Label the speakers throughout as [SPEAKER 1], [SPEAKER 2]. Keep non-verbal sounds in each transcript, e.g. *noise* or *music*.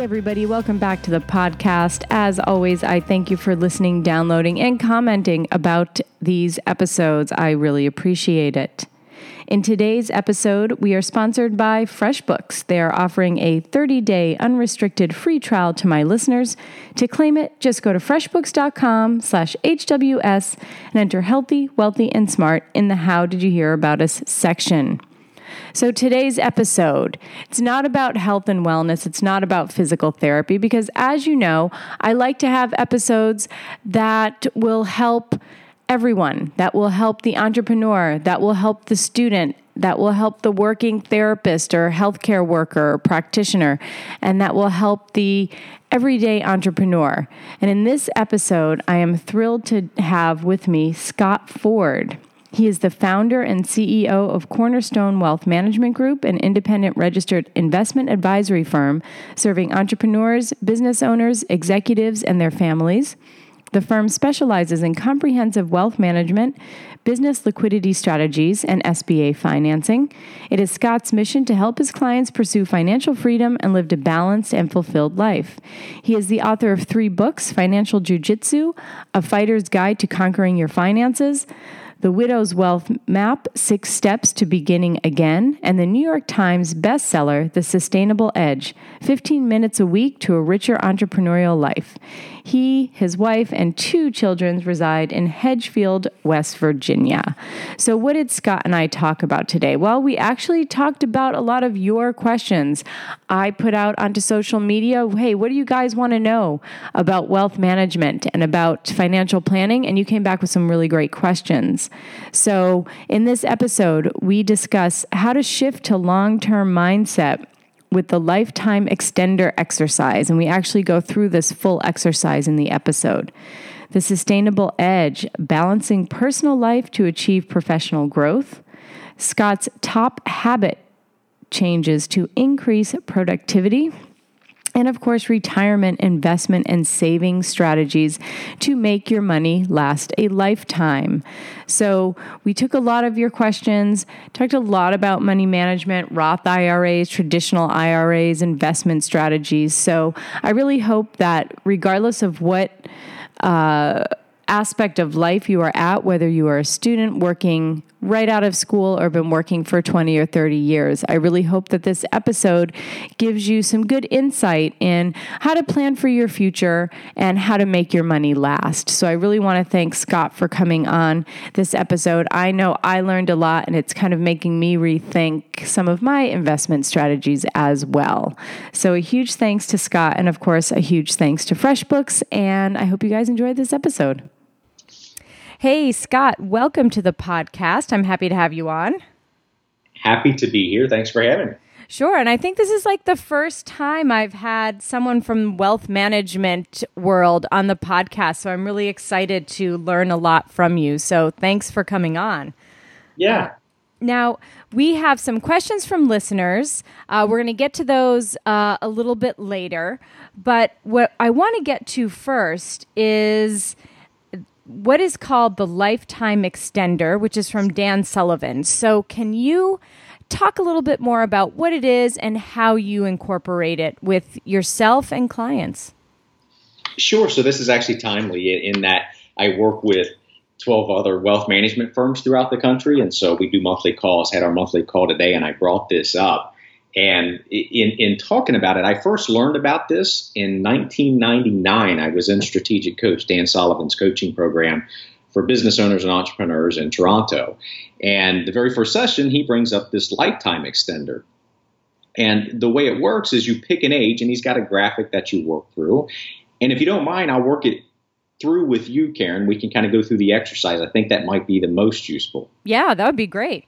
[SPEAKER 1] Everybody, welcome back to the podcast. As always, I thank you for listening, downloading, and commenting about these episodes. I really appreciate it. In today's episode, we are sponsored by FreshBooks. They are offering a 30 day unrestricted free trial to my listeners. To claim it, just go to freshbooks.com slash HWS and enter healthy, wealthy, and smart in the How Did You Hear About Us section. So today's episode, it's not about health and wellness, it's not about physical therapy because as you know, I like to have episodes that will help everyone, that will help the entrepreneur, that will help the student, that will help the working therapist or healthcare worker or practitioner, and that will help the everyday entrepreneur. And in this episode, I am thrilled to have with me Scott Ford. He is the founder and CEO of Cornerstone Wealth Management Group, an independent registered investment advisory firm serving entrepreneurs, business owners, executives, and their families. The firm specializes in comprehensive wealth management, business liquidity strategies, and SBA financing. It is Scott's mission to help his clients pursue financial freedom and live a balanced and fulfilled life. He is the author of three books Financial Jiu-Jitsu, A Fighter's Guide to Conquering Your Finances, the Widow's Wealth Map Six Steps to Beginning Again, and the New York Times bestseller, The Sustainable Edge 15 Minutes a Week to a Richer Entrepreneurial Life. He, his wife, and two children reside in Hedgesville, West Virginia. So, what did Scott and I talk about today? Well, we actually talked about a lot of your questions. I put out onto social media hey, what do you guys want to know about wealth management and about financial planning? And you came back with some really great questions. So, in this episode, we discuss how to shift to long term mindset with the lifetime extender exercise. And we actually go through this full exercise in the episode. The sustainable edge, balancing personal life to achieve professional growth. Scott's top habit changes to increase productivity and of course, retirement investment and saving strategies to make your money last a lifetime. So, we took a lot of your questions, talked a lot about money management, Roth IRAs, traditional IRAs, investment strategies. So, I really hope that regardless of what uh, aspect of life you are at, whether you are a student working right out of school or been working for 20 or 30 years. I really hope that this episode gives you some good insight in how to plan for your future and how to make your money last. So I really want to thank Scott for coming on this episode. I know I learned a lot and it's kind of making me rethink some of my investment strategies as well. So a huge thanks to Scott and of course a huge thanks to FreshBooks and I hope you guys enjoyed this episode. Hey, Scott, welcome to the podcast. I'm happy to have you on.
[SPEAKER 2] Happy to be here. Thanks for having me.
[SPEAKER 1] Sure. And I think this is like the first time I've had someone from wealth management world on the podcast. So I'm really excited to learn a lot from you. So thanks for coming on.
[SPEAKER 2] Yeah.
[SPEAKER 1] Uh, now, we have some questions from listeners. Uh, we're going to get to those uh, a little bit later. But what I want to get to first is what is called the Lifetime Extender, which is from Dan Sullivan. So, can you talk a little bit more about what it is and how you incorporate it with yourself and clients?
[SPEAKER 2] Sure. So, this is actually timely in that I work with 12 other wealth management firms throughout the country. And so we do monthly calls, had our monthly call today, and I brought this up. And in, in talking about it, I first learned about this in 1999. I was in Strategic Coach, Dan Sullivan's coaching program for business owners and entrepreneurs in Toronto. And the very first session, he brings up this lifetime extender. And the way it works is you pick an age, and he's got a graphic that you work through. And if you don't mind, I'll work it through with you, Karen. We can kind of go through the exercise. I think that might be the most useful.
[SPEAKER 1] Yeah, that would be great.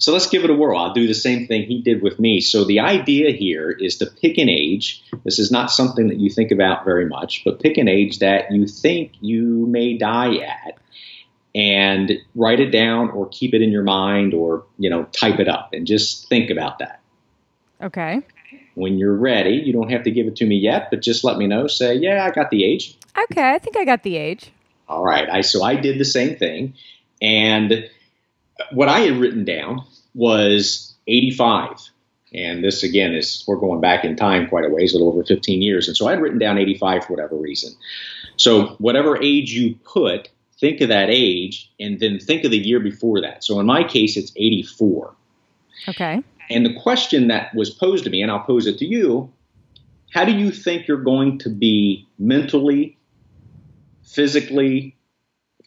[SPEAKER 2] So let's give it a whirl. I'll do the same thing he did with me. So the idea here is to pick an age. This is not something that you think about very much, but pick an age that you think you may die at and write it down or keep it in your mind or, you know, type it up and just think about that.
[SPEAKER 1] Okay.
[SPEAKER 2] When you're ready, you don't have to give it to me yet, but just let me know. Say, yeah, I got the age.
[SPEAKER 1] Okay, I think I got the age.
[SPEAKER 2] All right. I so I did the same thing. And what I had written down was 85. And this again is we're going back in time quite a ways, a little over 15 years. And so I'd written down 85 for whatever reason. So whatever age you put, think of that age and then think of the year before that. So in my case, it's 84.
[SPEAKER 1] Okay.
[SPEAKER 2] And the question that was posed to me, and I'll pose it to you, how do you think you're going to be mentally, physically,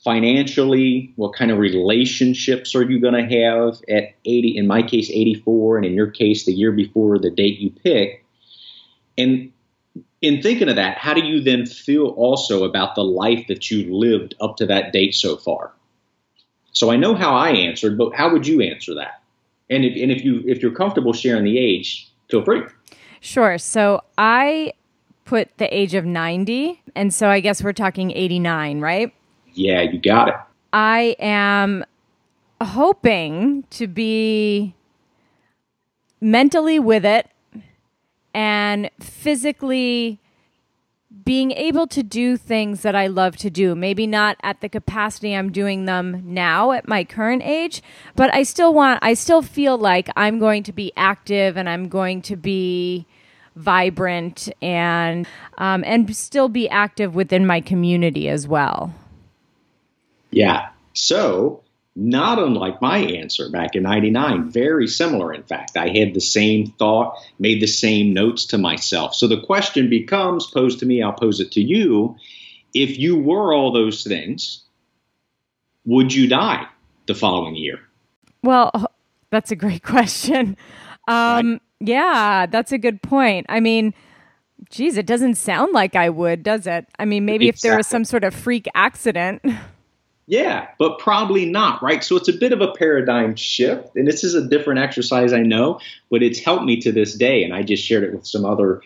[SPEAKER 2] financially? What kind of relationships are you going to have at 80? In my case, 84, and in your case, the year before the date you pick. And in thinking of that, how do you then feel also about the life that you lived up to that date so far? So I know how I answered, but how would you answer that? And if, and if you if you're comfortable sharing the age, feel free.
[SPEAKER 1] Sure. So I put the age of 90, and so I guess we're talking 89, right?
[SPEAKER 2] Yeah, you got it.
[SPEAKER 1] I am hoping to be mentally with it and physically being able to do things that I love to do. Maybe not at the capacity I'm doing them now at my current age, but I still want, I still feel like I'm going to be active and I'm going to be vibrant and um, and still be active within my community as well.
[SPEAKER 2] Yeah. So, not unlike my answer back in 99, very similar, in fact. I had the same thought, made the same notes to myself. So, the question becomes posed to me, I'll pose it to you. If you were all those things, would you die the following year?
[SPEAKER 1] Well, that's a great *laughs* question. Um, right. Yeah, that's a good point. I mean, geez, it doesn't sound like I would, does it? I mean, maybe exactly. if there was some sort of freak accident. *laughs*
[SPEAKER 2] Yeah, but probably not, right? So it's a bit of a paradigm shift. And this is a different exercise, I know, but it's helped me to this day. And I just shared it with some other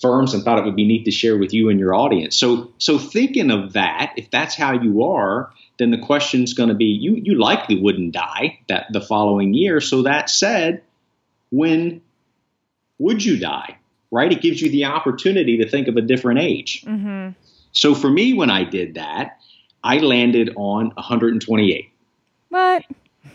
[SPEAKER 2] firms and thought it would be neat to share with you and your audience. So so thinking of that, if that's how you are, then the question's going to be you you likely wouldn't die that the following year. So that said, when would you die? Right? It gives you the opportunity to think of a different age. Mm-hmm. So for me, when I did that, I landed on 128.
[SPEAKER 1] What?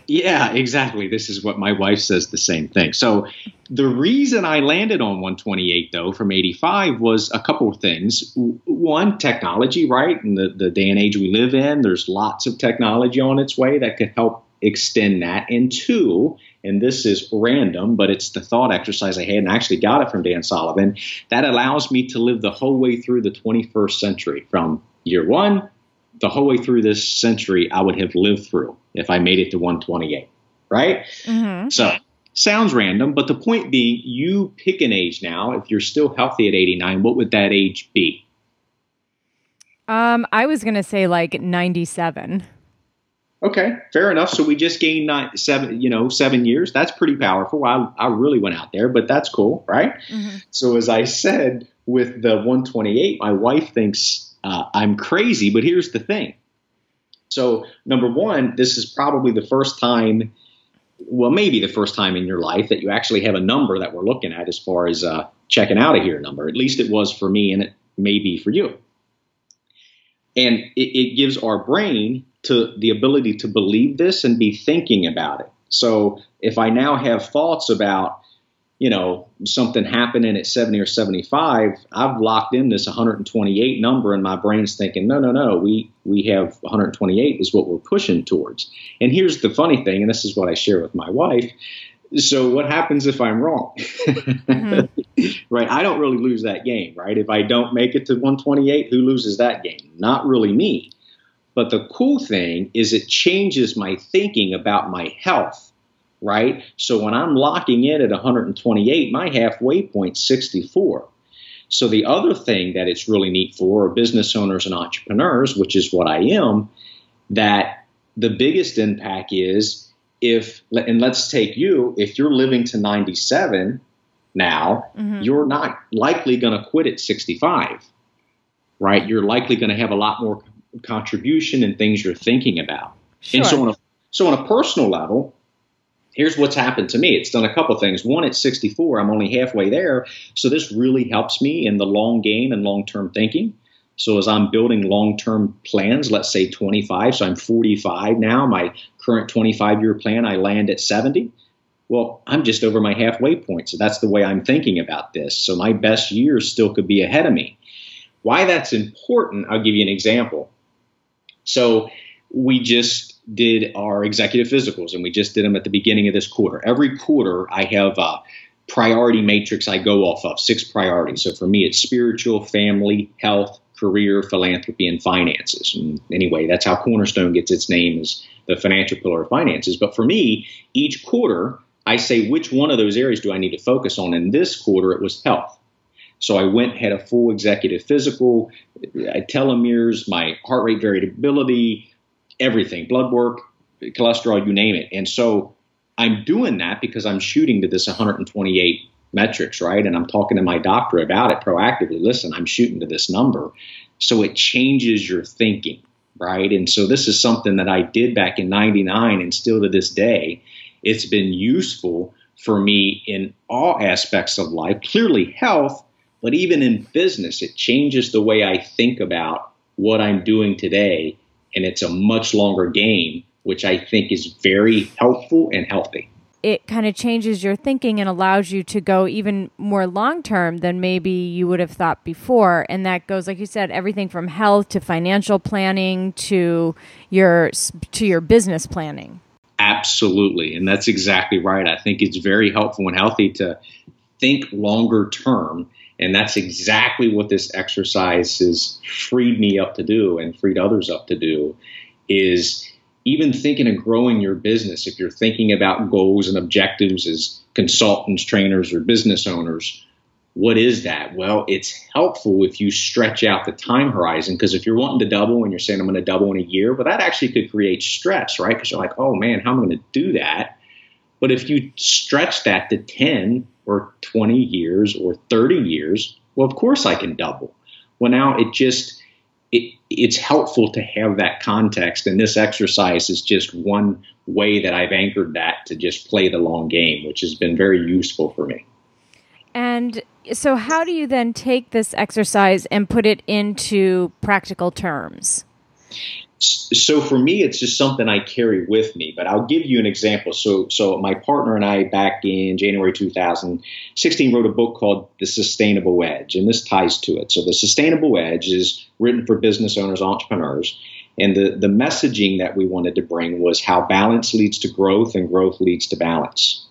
[SPEAKER 2] Yeah, exactly. This is what my wife says the same thing. So the reason I landed on 128 though from 85 was a couple of things. One, technology, right? In the, the day and age we live in, there's lots of technology on its way that could help extend that. And two, and this is random, but it's the thought exercise I had and I actually got it from Dan Sullivan, that allows me to live the whole way through the 21st century from year one the whole way through this century I would have lived through if I made it to 128, right? Mm-hmm. So sounds random, but the point being, you pick an age now. If you're still healthy at 89, what would that age be?
[SPEAKER 1] Um, I was going to say like 97.
[SPEAKER 2] Okay, fair enough. So we just gained nine, seven, you know, seven years. That's pretty powerful. I, I really went out there, but that's cool, right? Mm-hmm. So as I said, with the 128, my wife thinks uh, I'm crazy, but here's the thing. So, number one, this is probably the first time, well, maybe the first time in your life that you actually have a number that we're looking at as far as uh, checking out of here number. At least it was for me, and it may be for you. And it, it gives our brain to the ability to believe this and be thinking about it. So, if I now have thoughts about you know, something happening at 70 or 75, I've locked in this 128 number and my brain's thinking, no, no, no, we, we have 128 is what we're pushing towards. And here's the funny thing, and this is what I share with my wife. So what happens if I'm wrong? Mm-hmm. *laughs* right. I don't really lose that game, right? If I don't make it to 128, who loses that game? Not really me. But the cool thing is it changes my thinking about my health right? So when I'm locking in at 128, my halfway point 64. So the other thing that it's really neat for business owners and entrepreneurs, which is what I am, that the biggest impact is if and let's take you if you're living to 97 now mm-hmm. you're not likely going to quit at 65 right you're likely going to have a lot more contribution and things you're thinking about sure. and so on a, so on a personal level here's what's happened to me it's done a couple things one at 64 i'm only halfway there so this really helps me in the long game and long-term thinking so as I'm building long-term plans, let's say 25, so I'm 45 now, my current 25-year plan, I land at 70. Well, I'm just over my halfway point. So that's the way I'm thinking about this. So my best years still could be ahead of me. Why that's important, I'll give you an example. So we just did our executive physicals and we just did them at the beginning of this quarter. Every quarter, I have a priority matrix I go off of, six priorities. So for me, it's spiritual, family, health, career, philanthropy, and finances. And anyway, that's how Cornerstone gets its name as the financial pillar of finances. But for me, each quarter, I say which one of those areas do I need to focus on. And this quarter, it was health. So I went had a full executive physical, telomeres, my heart rate variability, everything, blood work, cholesterol, you name it. And so I'm doing that because I'm shooting to this 128 metrics, right? And I'm talking to my doctor about it proactively. Listen, I'm shooting to this number. So it changes your thinking, right? And so this is something that I did back in 99 and still to this day, it's been useful for me in all aspects of life, clearly health, but even in business, it changes the way I think about what I'm doing today. And it's a much longer game, which I think is very helpful and healthy.
[SPEAKER 1] It kind of changes your thinking and allows you to go even more long term than maybe you would have thought before. And that goes like you said everything from health to financial planning to your to your business planning.
[SPEAKER 2] Absolutely. And that's exactly right. I think it's very helpful and healthy to think longer term and that's exactly what this exercise has freed me up to do and freed others up to do is even thinking of growing your business, if you're thinking about goals and objectives as consultants, trainers, or business owners, what is that? Well, it's helpful if you stretch out the time horizon because if you're wanting to double and you're saying I'm going to double in a year, well, that actually could create stress, right? Because you're like, oh man, how am I going to do that? But if you stretch that to 10 or 20 years or 30 years, well, of course I can double. Well, now it just it, it's helpful to have that context. And this exercise is just one way that I've anchored that to just play the long game, which has been very useful for me.
[SPEAKER 1] And so, how do you then take this exercise and put it into practical terms?
[SPEAKER 2] So for me, it's just something I carry with me. But I'll give you an example. So, so my partner and I, back in January 2016, wrote a book called The Sustainable Edge, and this ties to it. So, The Sustainable Edge is written for business owners, entrepreneurs, and the the messaging that we wanted to bring was how balance leads to growth, and growth leads to balance.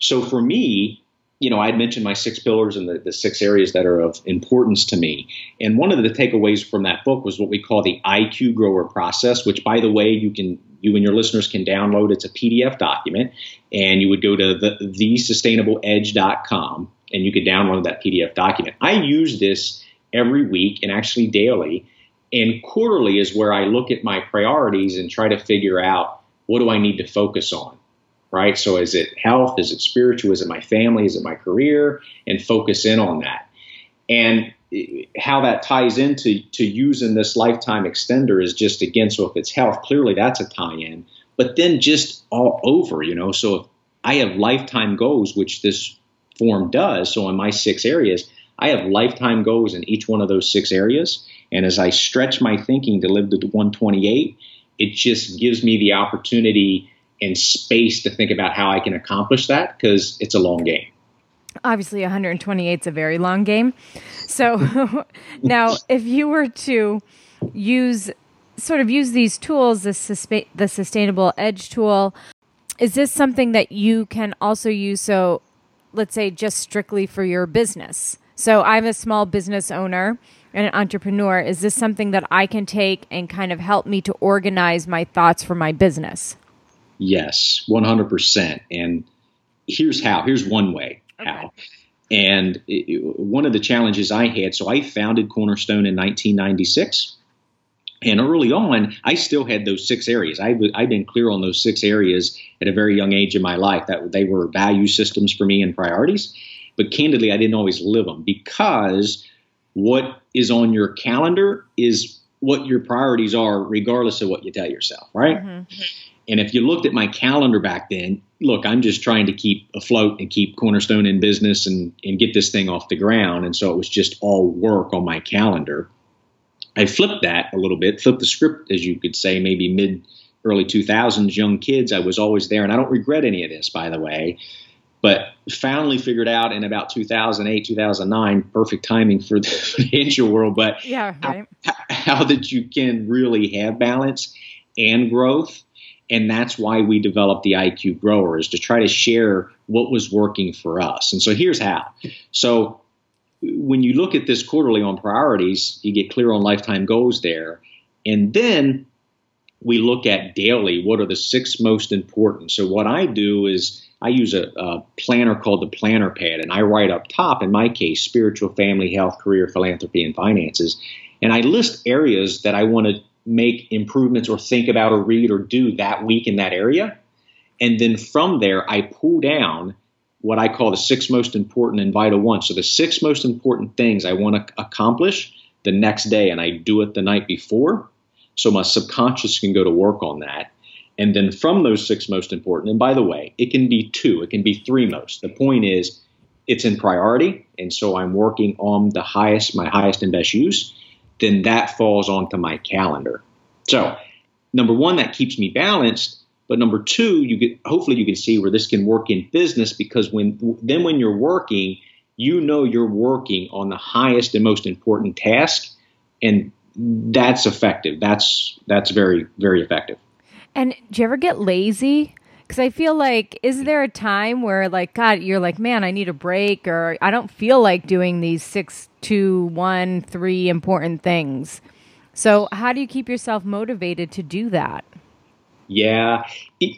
[SPEAKER 2] So, for me, you know, I had mentioned my six pillars and the, the six areas that are of importance to me. And one of the takeaways from that book was what we call the IQ grower process, which by the way, you can you and your listeners can download. It's a PDF document. And you would go to the thesustainableedge.com and you could download that PDF document. I use this every week and actually daily. And quarterly is where I look at my priorities and try to figure out what do I need to focus on right? So is it health? Is it spiritual? Is it my family? Is it my career? And focus in on that. And how that ties into to using this lifetime extender is just again, so if it's health, clearly that's a tie-in. But then just all over, you know. So if I have lifetime goals, which this form does, so in my six areas, I have lifetime goals in each one of those six areas. And as I stretch my thinking to live to 128, it just gives me the opportunity and space to think about how I can accomplish that because it's a long game.
[SPEAKER 1] Obviously, 128 is a very long game. So *laughs* now, if you were to use sort of use these tools, the, the sustainable edge tool, is this something that you can also use? So, let's say just strictly for your business. So, I'm a small business owner and an entrepreneur. Is this something that I can take and kind of help me to organize my thoughts for my business?
[SPEAKER 2] Yes, 100%. And here's how. Here's one way okay. how. And it, one of the challenges I had, so I founded Cornerstone in 1996. And early on, I still had those six areas. I, I've been clear on those six areas at a very young age in my life that they were value systems for me and priorities. But candidly, I didn't always live them because what is on your calendar is what your priorities are, regardless of what you tell yourself, right? Mm-hmm. And if you looked at my calendar back then, look, I'm just trying to keep afloat and keep Cornerstone in business and, and get this thing off the ground. And so it was just all work on my calendar. I flipped that a little bit, flipped the script, as you could say, maybe mid early 2000s, young kids. I was always there. And I don't regret any of this, by the way. But finally figured out in about 2008, 2009, perfect timing for the *laughs* financial world, but
[SPEAKER 1] yeah, right.
[SPEAKER 2] how, how that you can really have balance and growth. And that's why we developed the IQ Grower is to try to share what was working for us. And so here's how. So when you look at this quarterly on priorities, you get clear on lifetime goals there. And then we look at daily what are the six most important. So what I do is I use a, a, planner called the Planner Pad, and I write up top, in my case, spiritual, family, health, career, philanthropy, and finances. And I list areas that I want to make improvements or think about or read or do that week in that area. And then from there, I pull down what I call the six most important and vital ones. So the six most important things I want to accomplish the next day, and I do it the night before. So my subconscious can go to work on that. And then from those six most important, and by the way, it can be two, it can be three most. The point is, it's in priority, and so I'm working on the highest, my highest and best use. Then that falls onto my calendar. So, number one, that keeps me balanced. But number two, you get hopefully you can see where this can work in business because when then when you're working, you know you're working on the highest and most important task, and that's effective. That's that's very very effective.
[SPEAKER 1] And do you ever get lazy? Because I feel like, is there a time where, like, God, you're like, man, I need a break, or I don't feel like doing these six, two, one, three important things? So, how do you keep yourself motivated to do that?
[SPEAKER 2] Yeah, it,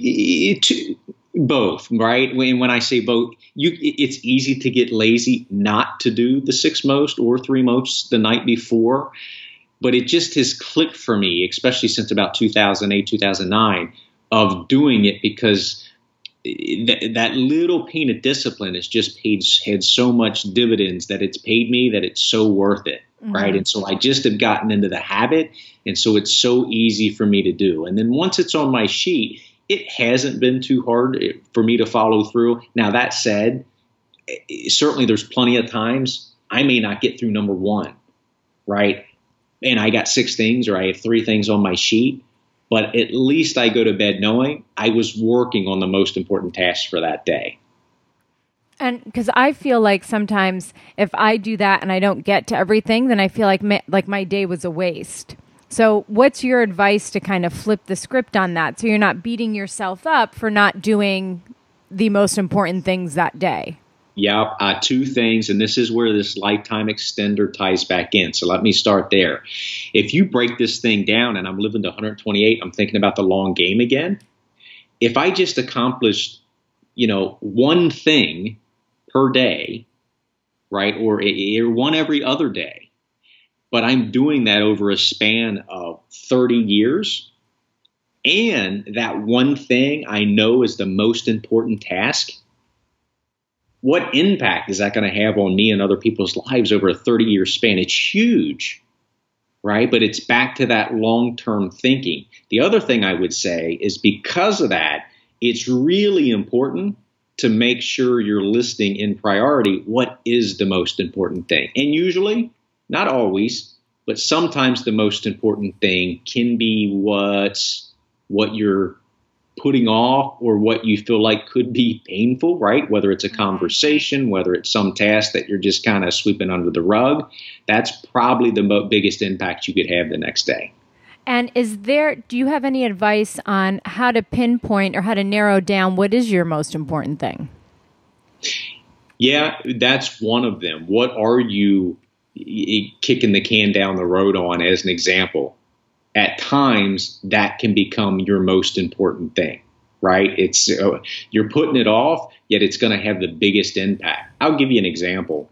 [SPEAKER 2] it, both, right? When, when I say both, you, it's easy to get lazy not to do the six most or three most the night before but it just has clicked for me, especially since about 2008, 2009, of doing it because th- that little pain of discipline has just paid had so much dividends that it's paid me that it's so worth it, mm-hmm. right? And so I just have gotten into the habit, and so it's so easy for me to do. And then once it's on my sheet, it hasn't been too hard eh, for me to follow through. Now that said, eh, certainly there's plenty of times I may not get through number one, right? and I got six things or I have three things on my sheet, but at least I go to bed knowing I was working on the most important tasks for that day.
[SPEAKER 1] And because I feel like sometimes if I do that and I don't get to everything, then I feel like my, like my day was a waste. So, what's your advice to kind of flip the script on that so you're not beating yourself up for not doing the most important things that day?
[SPEAKER 2] Yep, uh, two things, and this is where this lifetime extender ties back in. So let me start there. If you break this thing down, and I'm living to 128, I'm thinking about the long game again. If I just accomplished, you know, one thing per day, right, or, or one every other day, but I'm doing that over a span of 30 years, and that one thing I know is the most important task what impact is that going to have on me and other people's lives over a 30 year span? It's huge, right? But it's back to that long term thinking. The other thing I would say is because of that, it's really important to make sure you're listing in priority what is the most important thing. And usually, not always, but sometimes the most important thing can be what's what you're putting off or what you feel like could be painful, right? Whether it's a mm-hmm. conversation, whether it's some task that you're just kind of sweeping under the rug, that's probably the biggest impact you could have the next day.
[SPEAKER 1] And is there, do you have any advice on how to pinpoint or how to narrow down what is your most important thing?
[SPEAKER 2] Yeah, that's one of them. What are you kicking the can down the road on, as an example? At times that can become your most important thing right it's uh, you're putting it off yet it's going to have the biggest impact i'll give you an example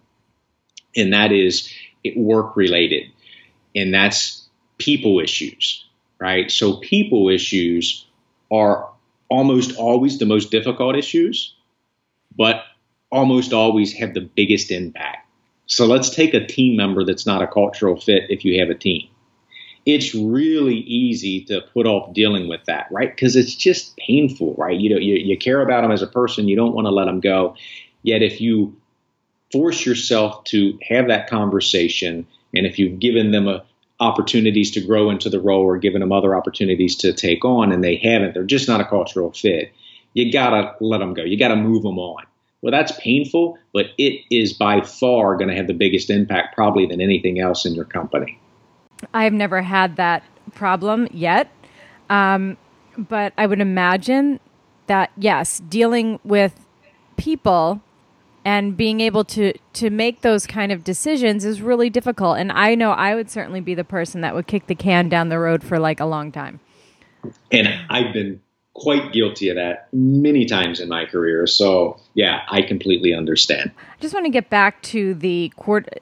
[SPEAKER 2] and that is work related and that's people issues, right? So people issues are almost always the most difficult issues, but almost always have the biggest impact. So let's take a team member that's not a cultural fit if you have a team. It's really easy to put off dealing with that, right? Because it's just painful, right? You know, you, you care about them as a person, you don't want to let them go. Yet if you force yourself to have that conversation, and if you've given them a, opportunities to grow into the role or given them other opportunities to take on and they haven't, they're just not a cultural fit. You gotta let them go. You gotta move them on. Well, that's painful, but it is by far going to have the biggest impact, probably than anything else in your company.
[SPEAKER 1] I've never had that problem yet, um, but I would imagine that yes, dealing with people and being able to to make those kind of decisions is really difficult. And i know i would certainly be the person that would kick the can down the road for like a long time.
[SPEAKER 2] And i've been quite guilty of that many times in my career so yeah i completely understand
[SPEAKER 1] i just want to get back to the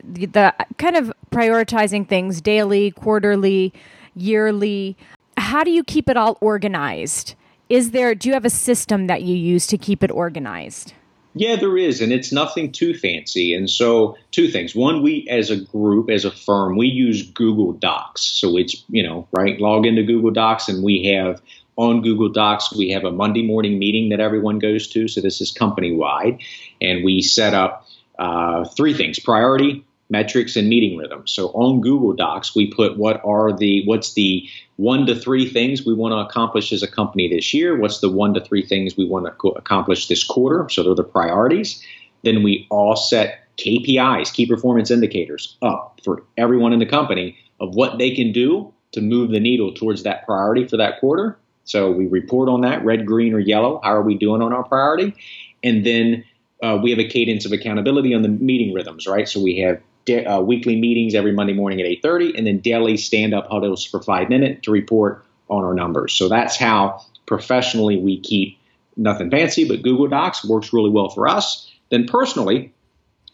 [SPEAKER 1] the, the kind of prioritizing things daily quarterly yearly how do you keep it all organized is there do you have a system that you use to keep it organized
[SPEAKER 2] yeah, there is, and it's nothing too fancy. And so, two things. One, we as a group, as a firm, we use Google Docs. So it's, you know, right, log into Google Docs, and we have on Google Docs, we have a Monday morning meeting that everyone goes to. So this is company wide. And we set up uh, three things priority, metrics and meeting rhythms. So on Google Docs, we put what are the what's the one to three things we want to accomplish as a company this year. What's the one to three things we want to co- accomplish this quarter? So they're the priorities. Then we all set KPIs, key performance indicators, up for everyone in the company of what they can do to move the needle towards that priority for that quarter. So we report on that red, green, or yellow. How are we doing on our priority? And then uh, we have a cadence of accountability on the meeting rhythms, right? So we have uh, weekly meetings every Monday morning at 8:30, and then daily stand-up huddles for five minutes to report on our numbers. So that's how professionally we keep nothing fancy, but Google Docs works really well for us. Then personally,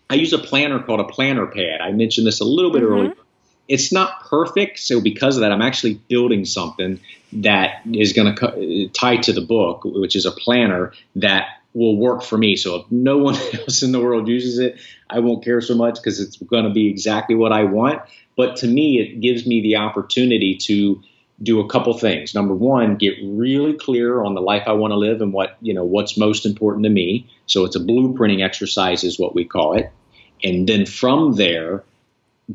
[SPEAKER 2] I use a planner called a planner pad. I mentioned this a little bit mm-hmm. earlier. It's not perfect, so because of that, I'm actually building something that is going to co- tie to the book, which is a planner that will work for me. So if no *laughs* one else in the world uses it, I won't care so much because it's going to be exactly what I want. But to me, it gives me the opportunity to do a couple things. Number one, get really clear on the life I want to live and what you know what's most important to me. So it's a blueprinting exercise, is what we call it. And then from there,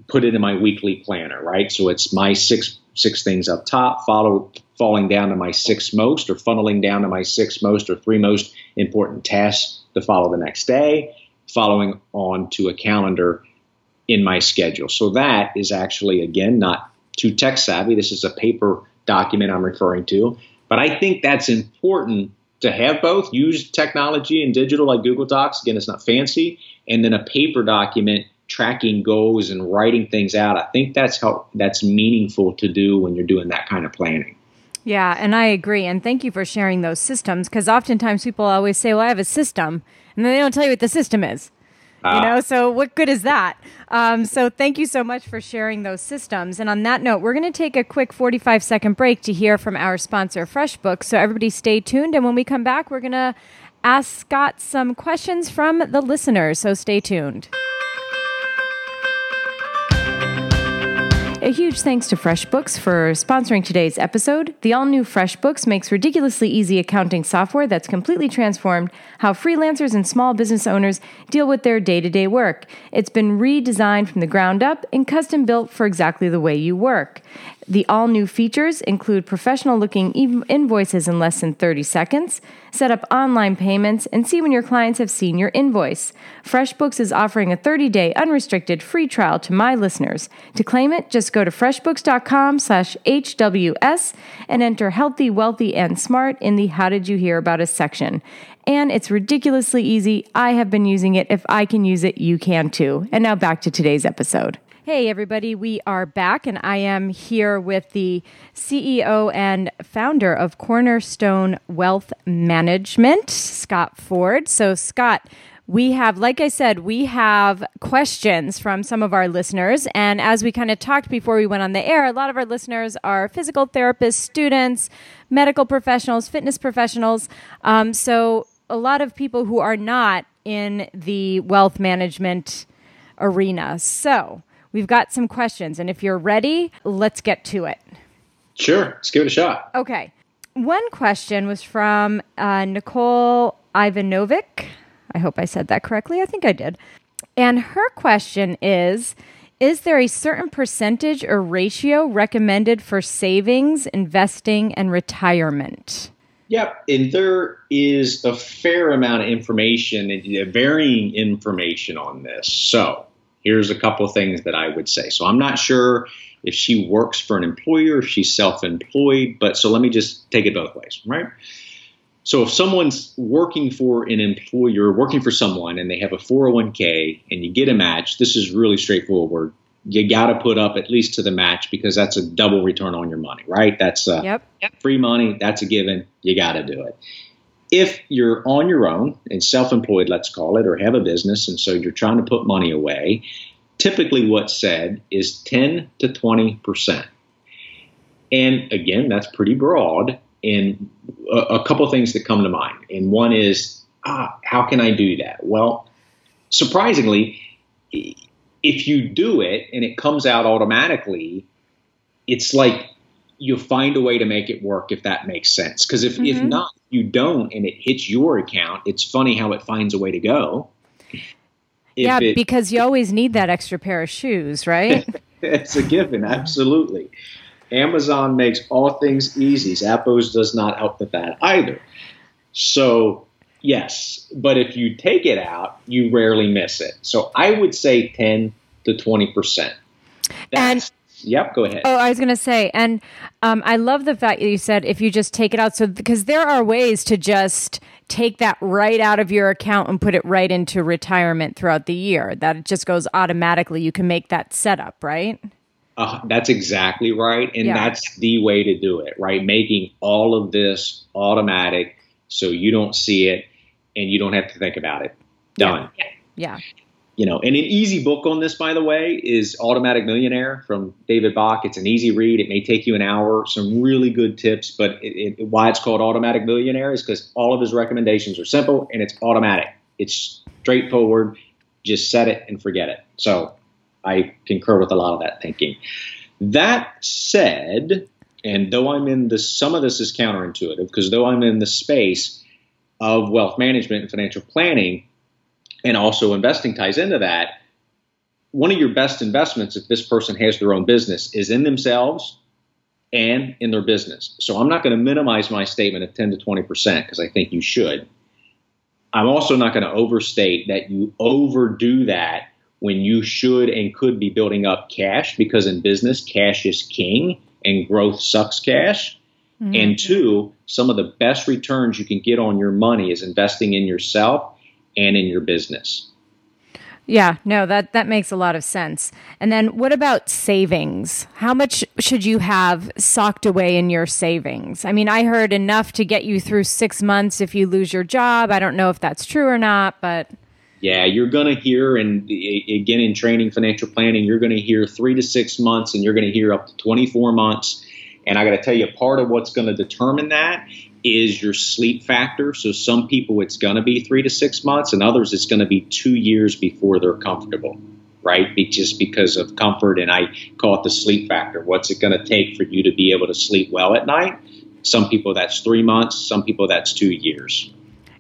[SPEAKER 2] put it in my weekly planner, right? So it's my six six things up top, follow falling down to my six most, or funneling down to my six most or three most important tasks to follow the next day, following on to a calendar in my schedule. So that is actually again not too tech savvy. This is a paper document I'm referring to, but I think that's important to have both. Use technology and digital like Google Docs. Again, it's not fancy, and then a paper document tracking goals and writing things out. I think that's how that's meaningful to do when you're doing that kind of planning.
[SPEAKER 1] Yeah, and I agree. And thank you for sharing those systems because oftentimes people always say, "Well, I have a system," and then they don't tell you what the system is. You know, so what good is that? Um, so thank you so much for sharing those systems. And on that note, we're going to take a quick 45 second break to hear from our sponsor, FreshBooks. So everybody stay tuned. And when we come back, we're going to ask Scott some questions from the listeners. So stay tuned. A huge thanks to FreshBooks for sponsoring today's episode. The all new FreshBooks makes ridiculously easy accounting software that's completely transformed how freelancers and small business owners deal with their day to day work. It's been redesigned from the ground up and custom built for exactly the way you work. The all new features include professional looking invoices in less than 30 seconds, set up online payments, and see when your clients have seen your invoice. FreshBooks is offering a 30 day unrestricted free trial to my listeners. To claim it, just go to freshbooks.com slash HWS and enter healthy, wealthy, and smart in the How Did You Hear About Us section. And it's ridiculously easy. I have been using it. If I can use it, you can too. And now back to today's episode. Hey, everybody, we are back, and I am here with the CEO and founder of Cornerstone Wealth Management, Scott Ford. So, Scott, we have, like I said, we have questions from some of our listeners. And as we kind of talked before we went on the air, a lot of our listeners are physical therapists, students, medical professionals, fitness professionals. Um, so a lot of people who are not in the wealth management arena. So we've got some questions. And if you're ready, let's get to it.
[SPEAKER 2] Sure. Let's give it a shot.
[SPEAKER 1] Okay. One question was from uh, Nicole Ivanovic. I hope I said that correctly. I think I did. And her question is Is there a certain percentage or ratio recommended for savings, investing, and retirement?
[SPEAKER 2] Yep, and there is a fair amount of information varying information on this. So here's a couple of things that I would say. So I'm not sure if she works for an employer, if she's self-employed, but so let me just take it both ways, right? So if someone's working for an employer, working for someone, and they have a 401k and you get a match, this is really straightforward. You got to put up at least to the match because that's a double return on your money, right? That's uh,
[SPEAKER 1] yep.
[SPEAKER 2] free money. That's a given. You got to do it. If you're on your own and self-employed, let's call it, or have a business, and so you're trying to put money away, typically what's said is 10 to 20 percent. And again, that's pretty broad and a, a couple things that come to mind. And one is, ah, how can I do that? Well, surprisingly, if you do it and it comes out automatically, it's like you find a way to make it work if that makes sense. Because if, mm-hmm. if not, you don't and it hits your account, it's funny how it finds a way to go.
[SPEAKER 1] Yeah, it, because you always need that extra pair of shoes, right? *laughs*
[SPEAKER 2] it's a given, absolutely. Amazon makes all things easy. Zappos does not help with that either. So, yes, but if you take it out, you rarely miss it. So, I would say 10 to 20%.
[SPEAKER 1] and
[SPEAKER 2] Yep, go ahead.
[SPEAKER 1] Oh, I was going to say, and um, I love the fact that you said if you just take it out. So, because there are ways to just take that right out of your account and put it right into retirement throughout the year, that it just goes automatically. You can make that setup, right?
[SPEAKER 2] Uh, that's exactly right. And yeah. that's the way to do it, right? Making all of this automatic so you don't see it and you don't have to think about it. Done.
[SPEAKER 1] Yeah. yeah.
[SPEAKER 2] You know, and an easy book on this, by the way, is Automatic Millionaire from David Bach. It's an easy read. It may take you an hour. Some really good tips, but it, it, why it's called Automatic Millionaire is because all of his recommendations are simple and it's automatic. It's straightforward. Just set it and forget it. So I concur with a lot of that thinking. That said, and though I'm in the some of this is counterintuitive because though I'm in the space of wealth management and financial planning, and also investing ties into that. One of your best investments, if this person has their own business, is in themselves and in their business. So I'm not going to minimize my statement of 10 to 20 percent because I think you should. I'm also not going to overstate that you overdo that when you should and could be building up cash because in business, cash is king and growth sucks cash. Mm-hmm. And two, some of the best returns you can get on your money is investing in yourself and in your business.
[SPEAKER 1] Yeah, no, that that makes a lot of sense. And then what about savings? How much should you have socked away in your savings? I mean, I heard enough to get you through 6 months if you lose your job. I don't know if that's true or not, but
[SPEAKER 2] yeah, you're going to hear, and again, in training financial planning, you're going to hear three to six months, and you're going to hear up to 24 months. And I got to tell you, part of what's going to determine that is your sleep factor. So some people, it's going to be three to six months, and others, it's going to be two years before they're comfortable, right? Be, just because of comfort. And I call it the sleep factor. What's it going to take for you to be able to sleep well at night? Some people, that's three months. Some people, that's two years.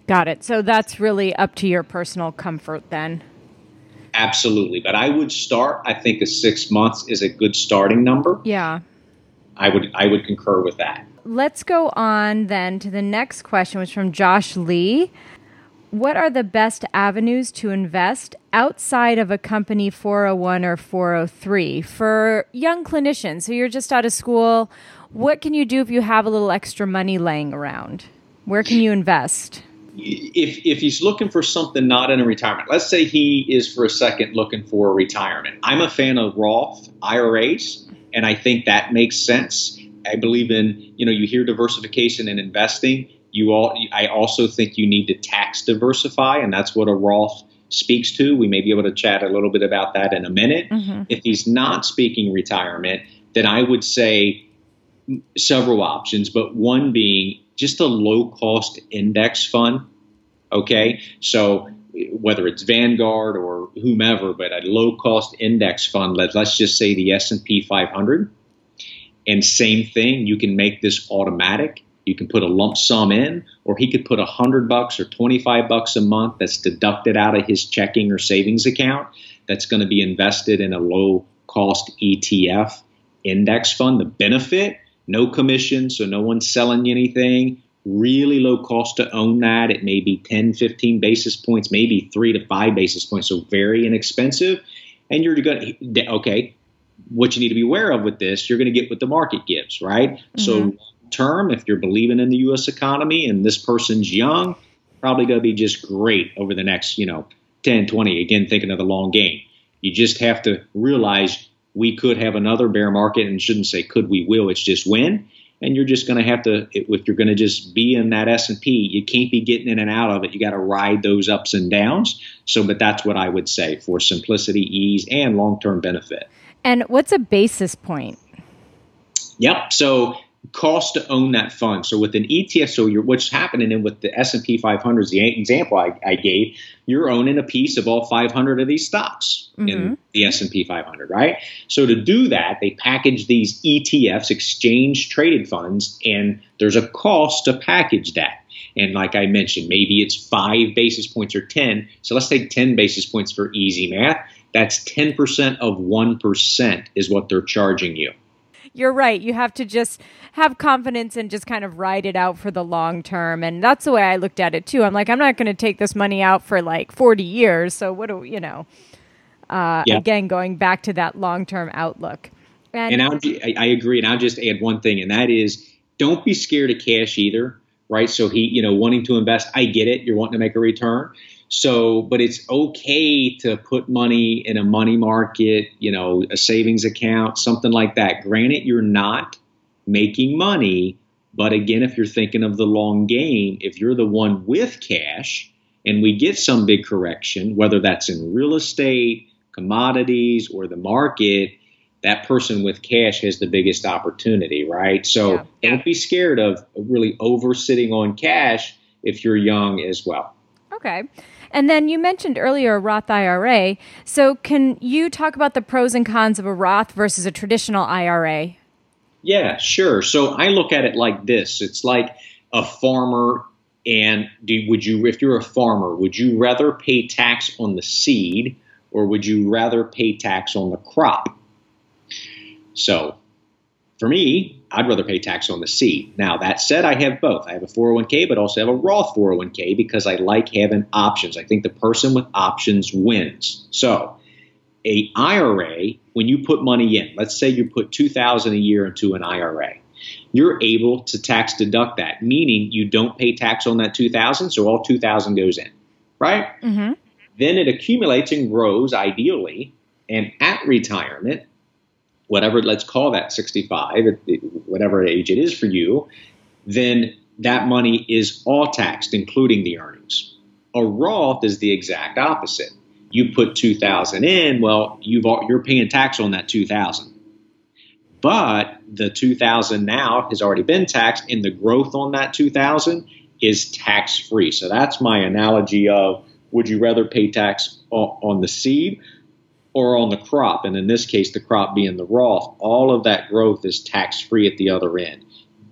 [SPEAKER 1] Got it. So that's really up to your personal comfort then.
[SPEAKER 2] Absolutely. But I would start, I think a six months is a good starting number.
[SPEAKER 1] Yeah.
[SPEAKER 2] I would I would concur with that.
[SPEAKER 1] Let's go on then to the next question, which is from Josh Lee. What are the best avenues to invest outside of a company 401 or 403 for young clinicians? So you're just out of school. What can you do if you have a little extra money laying around? Where can you invest?
[SPEAKER 2] if if he's looking for something not in a retirement, let's say he is for a second looking for a retirement. I'm a fan of Roth IRAs, and I think that makes sense. I believe in you know you hear diversification and investing. You all, I also think you need to tax diversify, and that's what a Roth speaks to. We may be able to chat a little bit about that in a minute. Mm-hmm. If he's not speaking retirement, then I would say several options, but one being just a low cost index fund. Okay, so whether it's Vanguard or whomever, but a low cost index fund, let, let's just say the S&P 500. And same thing, you can make this automatic. You can put a lump sum in, or he could put a hundred bucks or 25 bucks a month that's deducted out of his checking or savings account that's going to be invested in a low cost ETF index fund. The benefit, no commission, so no one's selling you anything really low cost to own that. It may be 10, 15 basis points, maybe three to five basis points, so very inexpensive. And you're going to, okay, what you need to be aware of with this, you're going to get what the market gives, right? Mm-hmm. So, term, if you're believing in the U.S. economy and this person's young, probably going to be just great over the next, you know, 10, 20. Again, thinking of the long game. You just have to realize we could have another bear market and shouldn't say could we will, it's just when and you're just going to have to if you're going to just be in that s&p you can't be getting in and out of it you got to ride those ups and downs so but that's what i would say for simplicity ease and long-term benefit
[SPEAKER 1] and what's a basis point
[SPEAKER 2] yep so cost to own that fund. So with an ETF, so you're, what's happening and with the S&P 500 is the example I, I, gave, you're owning a piece of all 500 of these stocks mm-hmm. in the S&P 500, right? So to do that, they package these ETFs, exchange traded funds, and there's a cost to package that. And like I mentioned, maybe it's five basis points or 10. So let's take 10 basis points for easy math. That's 10% of 1% is what they're charging you
[SPEAKER 1] you're right. You have to just have confidence and just kind of ride it out for the long term. And that's the way I looked at it too. I'm like, I'm not going to take this money out for like 40 years. So what do you know? Uh, yeah. Again, going back to that long term outlook.
[SPEAKER 2] And, and I agree. And I'll just add one thing, and that is don't be scared of cash either, right? So he, you know, wanting to invest, I get it. You're wanting to make a return. So, but it's okay to put money in a money market, you know, a savings account, something like that. Granted, you're not making money, but again, if you're thinking of the long game, if you're the one with cash and we get some big correction, whether that's in real estate, commodities, or the market, that person with cash has the biggest opportunity, right? So yeah. don't be scared of really over sitting on cash if you're young as well.
[SPEAKER 1] Okay. And then you mentioned earlier a Roth IRA. So can you talk about the pros and cons of a Roth versus a traditional IRA?
[SPEAKER 2] Yeah, sure. So I look at it like this. It's like a farmer and do, would you if you're a farmer, would you rather pay tax on the seed or would you rather pay tax on the crop? So for me, I'd rather pay tax on the C. Now, that said, I have both. I have a 401k, but also have a Roth 401k because I like having options. I think the person with options wins. So, a IRA, when you put money in, let's say you put 2000 a year into an IRA, you're able to tax deduct that, meaning you don't pay tax on that 2000, so all 2000 goes in, right? Mm-hmm. Then it accumulates and grows ideally, and at retirement, whatever, let's call that 65, whatever age it is for you, then that money is all taxed, including the earnings. A Roth is the exact opposite. You put 2000 in, well, you've, you're paying tax on that 2000. But the 2000 now has already been taxed, and the growth on that 2000 is tax free. So that's my analogy of would you rather pay tax on the seed or on the crop, and in this case, the crop being the Roth, all of that growth is tax free at the other end,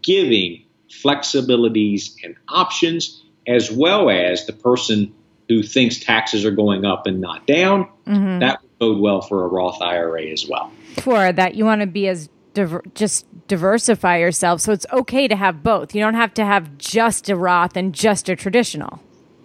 [SPEAKER 2] giving flexibilities and options, as well as the person who thinks taxes are going up and not down. Mm-hmm. That would bode well for a Roth IRA as well.
[SPEAKER 1] For that, you want to be as diver- just diversify yourself, so it's okay to have both. You don't have to have just a Roth and just a traditional.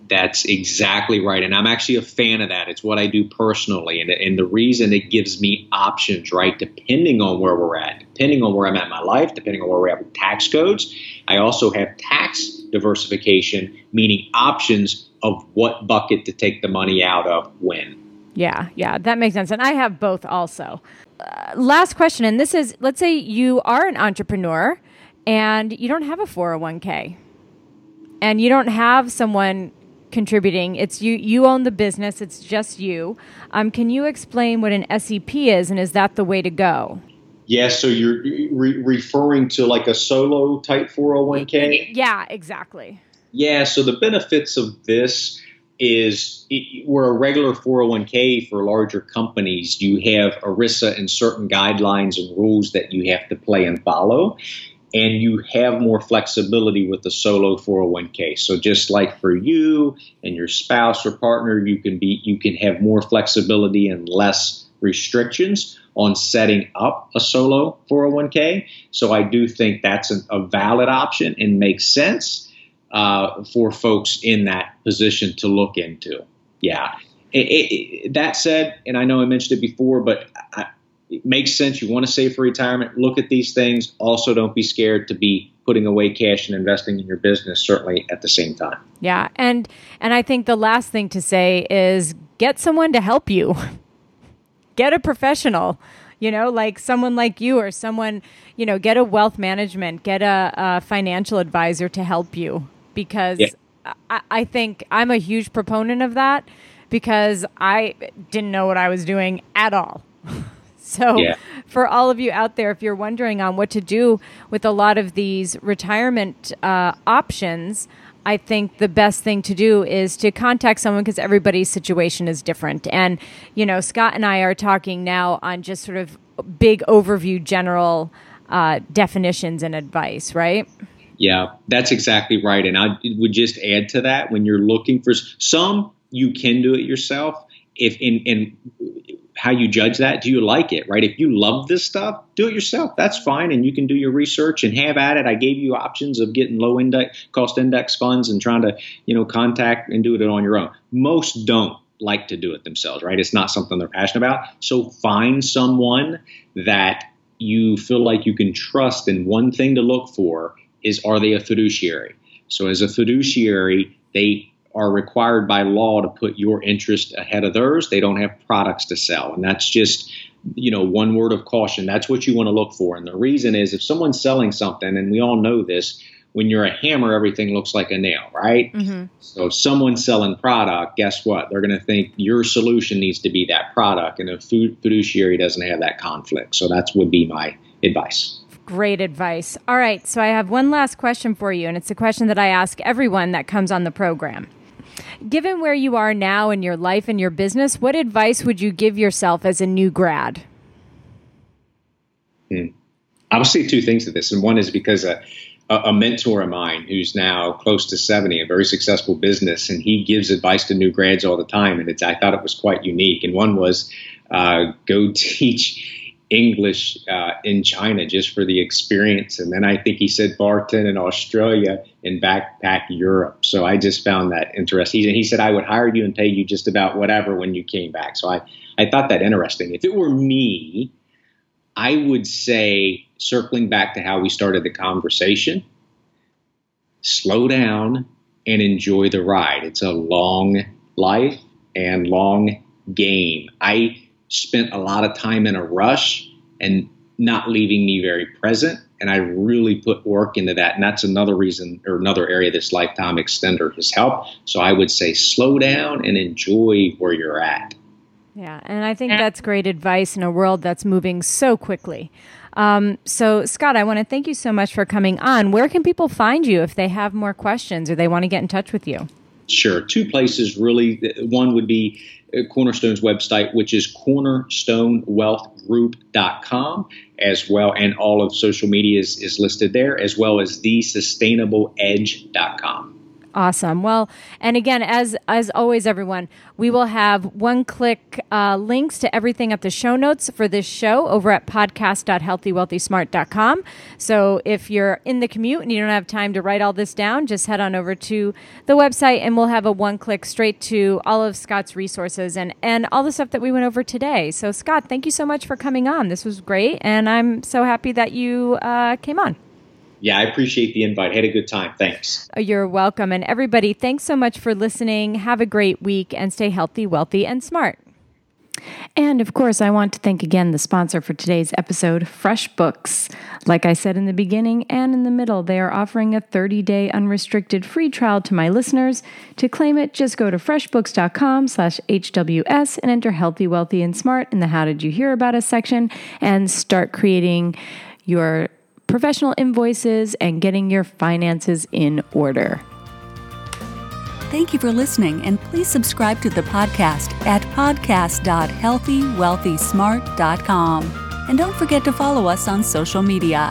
[SPEAKER 2] That's exactly right. And I'm actually a fan of that. It's what I do personally. And, and the reason it gives me options, right, depending on where we're at, depending on where I'm at in my life, depending on where we're at with tax codes. I also have tax diversification, meaning options of what bucket to take the money out of when.
[SPEAKER 1] Yeah, yeah, that makes sense. And I have both also. Uh, last question. And this is let's say you are an entrepreneur and you don't have a 401k and you don't have someone contributing. It's you. You own the business. It's just you. Um, can you explain what an SEP is, and is that the way to go?
[SPEAKER 2] Yeah, so you're re- referring to like a solo type 401k?
[SPEAKER 1] Yeah, exactly.
[SPEAKER 2] Yeah, so the benefits of this is it, where a regular 401k for larger companies, you have ERISA and certain guidelines and rules that you have to play and follow. And you have more flexibility with the solo 401k. So just like for you and your spouse or partner, you can be you can have more flexibility and less restrictions on setting up a solo 401k. So I do think that's a, a valid option and makes sense uh, for folks in that position to look into. Yeah. It, it, that said, and I know I mentioned it before, but it makes sense. You want to save for retirement. Look at these things. Also, don't be scared to be putting away cash and investing in your business. Certainly at the same time.
[SPEAKER 1] Yeah, and and I think the last thing to say is get someone to help you. *laughs* get a professional you know like someone like you or someone you know get a wealth management get a, a financial advisor to help you because yeah. I, I think i'm a huge proponent of that because i didn't know what i was doing at all *laughs* *laughs* so yeah. for all of you out there if you're wondering on what to do with a lot of these retirement uh, options I think the best thing to do is to contact someone because everybody's situation is different. And, you know, Scott and I are talking now on just sort of big overview, general uh, definitions and advice, right?
[SPEAKER 2] Yeah, that's exactly right. And I would just add to that when you're looking for some, you can do it yourself. If in, in how you judge that. Do you like it, right? If you love this stuff, do it yourself. That's fine. And you can do your research and have at it. I gave you options of getting low index cost index funds and trying to, you know, contact and do it on your own. Most don't like to do it themselves, right? It's not something they're passionate about. So find someone that you feel like you can trust. And one thing to look for is are they a fiduciary? So as a fiduciary, they are required by law to put your interest ahead of theirs. They don't have products to sell. And that's just, you know, one word of caution. That's what you want to look for. And the reason is if someone's selling something, and we all know this, when you're a hammer, everything looks like a nail, right? Mm-hmm. So if someone's selling product, guess what? They're going to think your solution needs to be that product, and a fiduciary doesn't have that conflict. So that would be my advice.
[SPEAKER 1] Great advice. All right, so I have one last question for you, and it's a question that I ask everyone that comes on the program. Given where you are now in your life and your business, what advice would you give yourself as a new grad?
[SPEAKER 2] Hmm. I'll say two things to this, and one is because a, a, mentor of mine who's now close to 70, a very successful business, and he gives advice to new grads all the time, and it's I thought it was quite unique. And one was uh, go *laughs* teach English uh, in China just for the experience. And then I think he said bartend in Australia and backpack Europe. So I just found that interesting. He, he said I would hire you and pay you just about whatever when you came back. So I, I thought that interesting. If it were me, I would say, circling back to how we started the conversation, slow down and enjoy the ride. It's a long life and long game. I spent a lot of time in a rush and not leaving me very present. And I really put work into that. And that's another reason or another area this lifetime extender has helped. So I would say slow down and enjoy where you're at.
[SPEAKER 1] Yeah. And I think that's great advice in a world that's moving so quickly. Um, so, Scott, I want to thank you so much for coming on. Where can people find you if they have more questions or they want to get in touch with you?
[SPEAKER 2] Sure. Two places really. One would be uh, Cornerstone's website, which is cornerstonewealthgroup.com, as well, and all of social media is, is listed there, as well as thesustainableedge.com.
[SPEAKER 1] Awesome. Well, and again, as as always, everyone, we will have one click uh, links to everything at the show notes for this show over at podcast.healthywealthysmart.com. So if you're in the commute and you don't have time to write all this down, just head on over to the website and we'll have a one click straight to all of Scott's resources and and all the stuff that we went over today. So Scott, thank you so much for coming on. This was great, and I'm so happy that you uh, came on
[SPEAKER 2] yeah, I appreciate the invite. Had a good time. Thanks.
[SPEAKER 1] Oh, you're welcome. And everybody, thanks so much for listening. Have a great week and stay healthy, wealthy, and smart. And of course, I want to thank again the sponsor for today's episode, FreshBooks. Like I said in the beginning and in the middle, they are offering a 30 day unrestricted free trial to my listeners. To claim it, just go to freshbooks.com slash HWS and enter healthy, wealthy, and smart in the How Did You Hear About Us section and start creating your professional invoices and getting your finances in order.
[SPEAKER 3] Thank you for listening, and please subscribe to the podcast at podcast.healthywealthysmart.com. And don't forget to follow us on social media.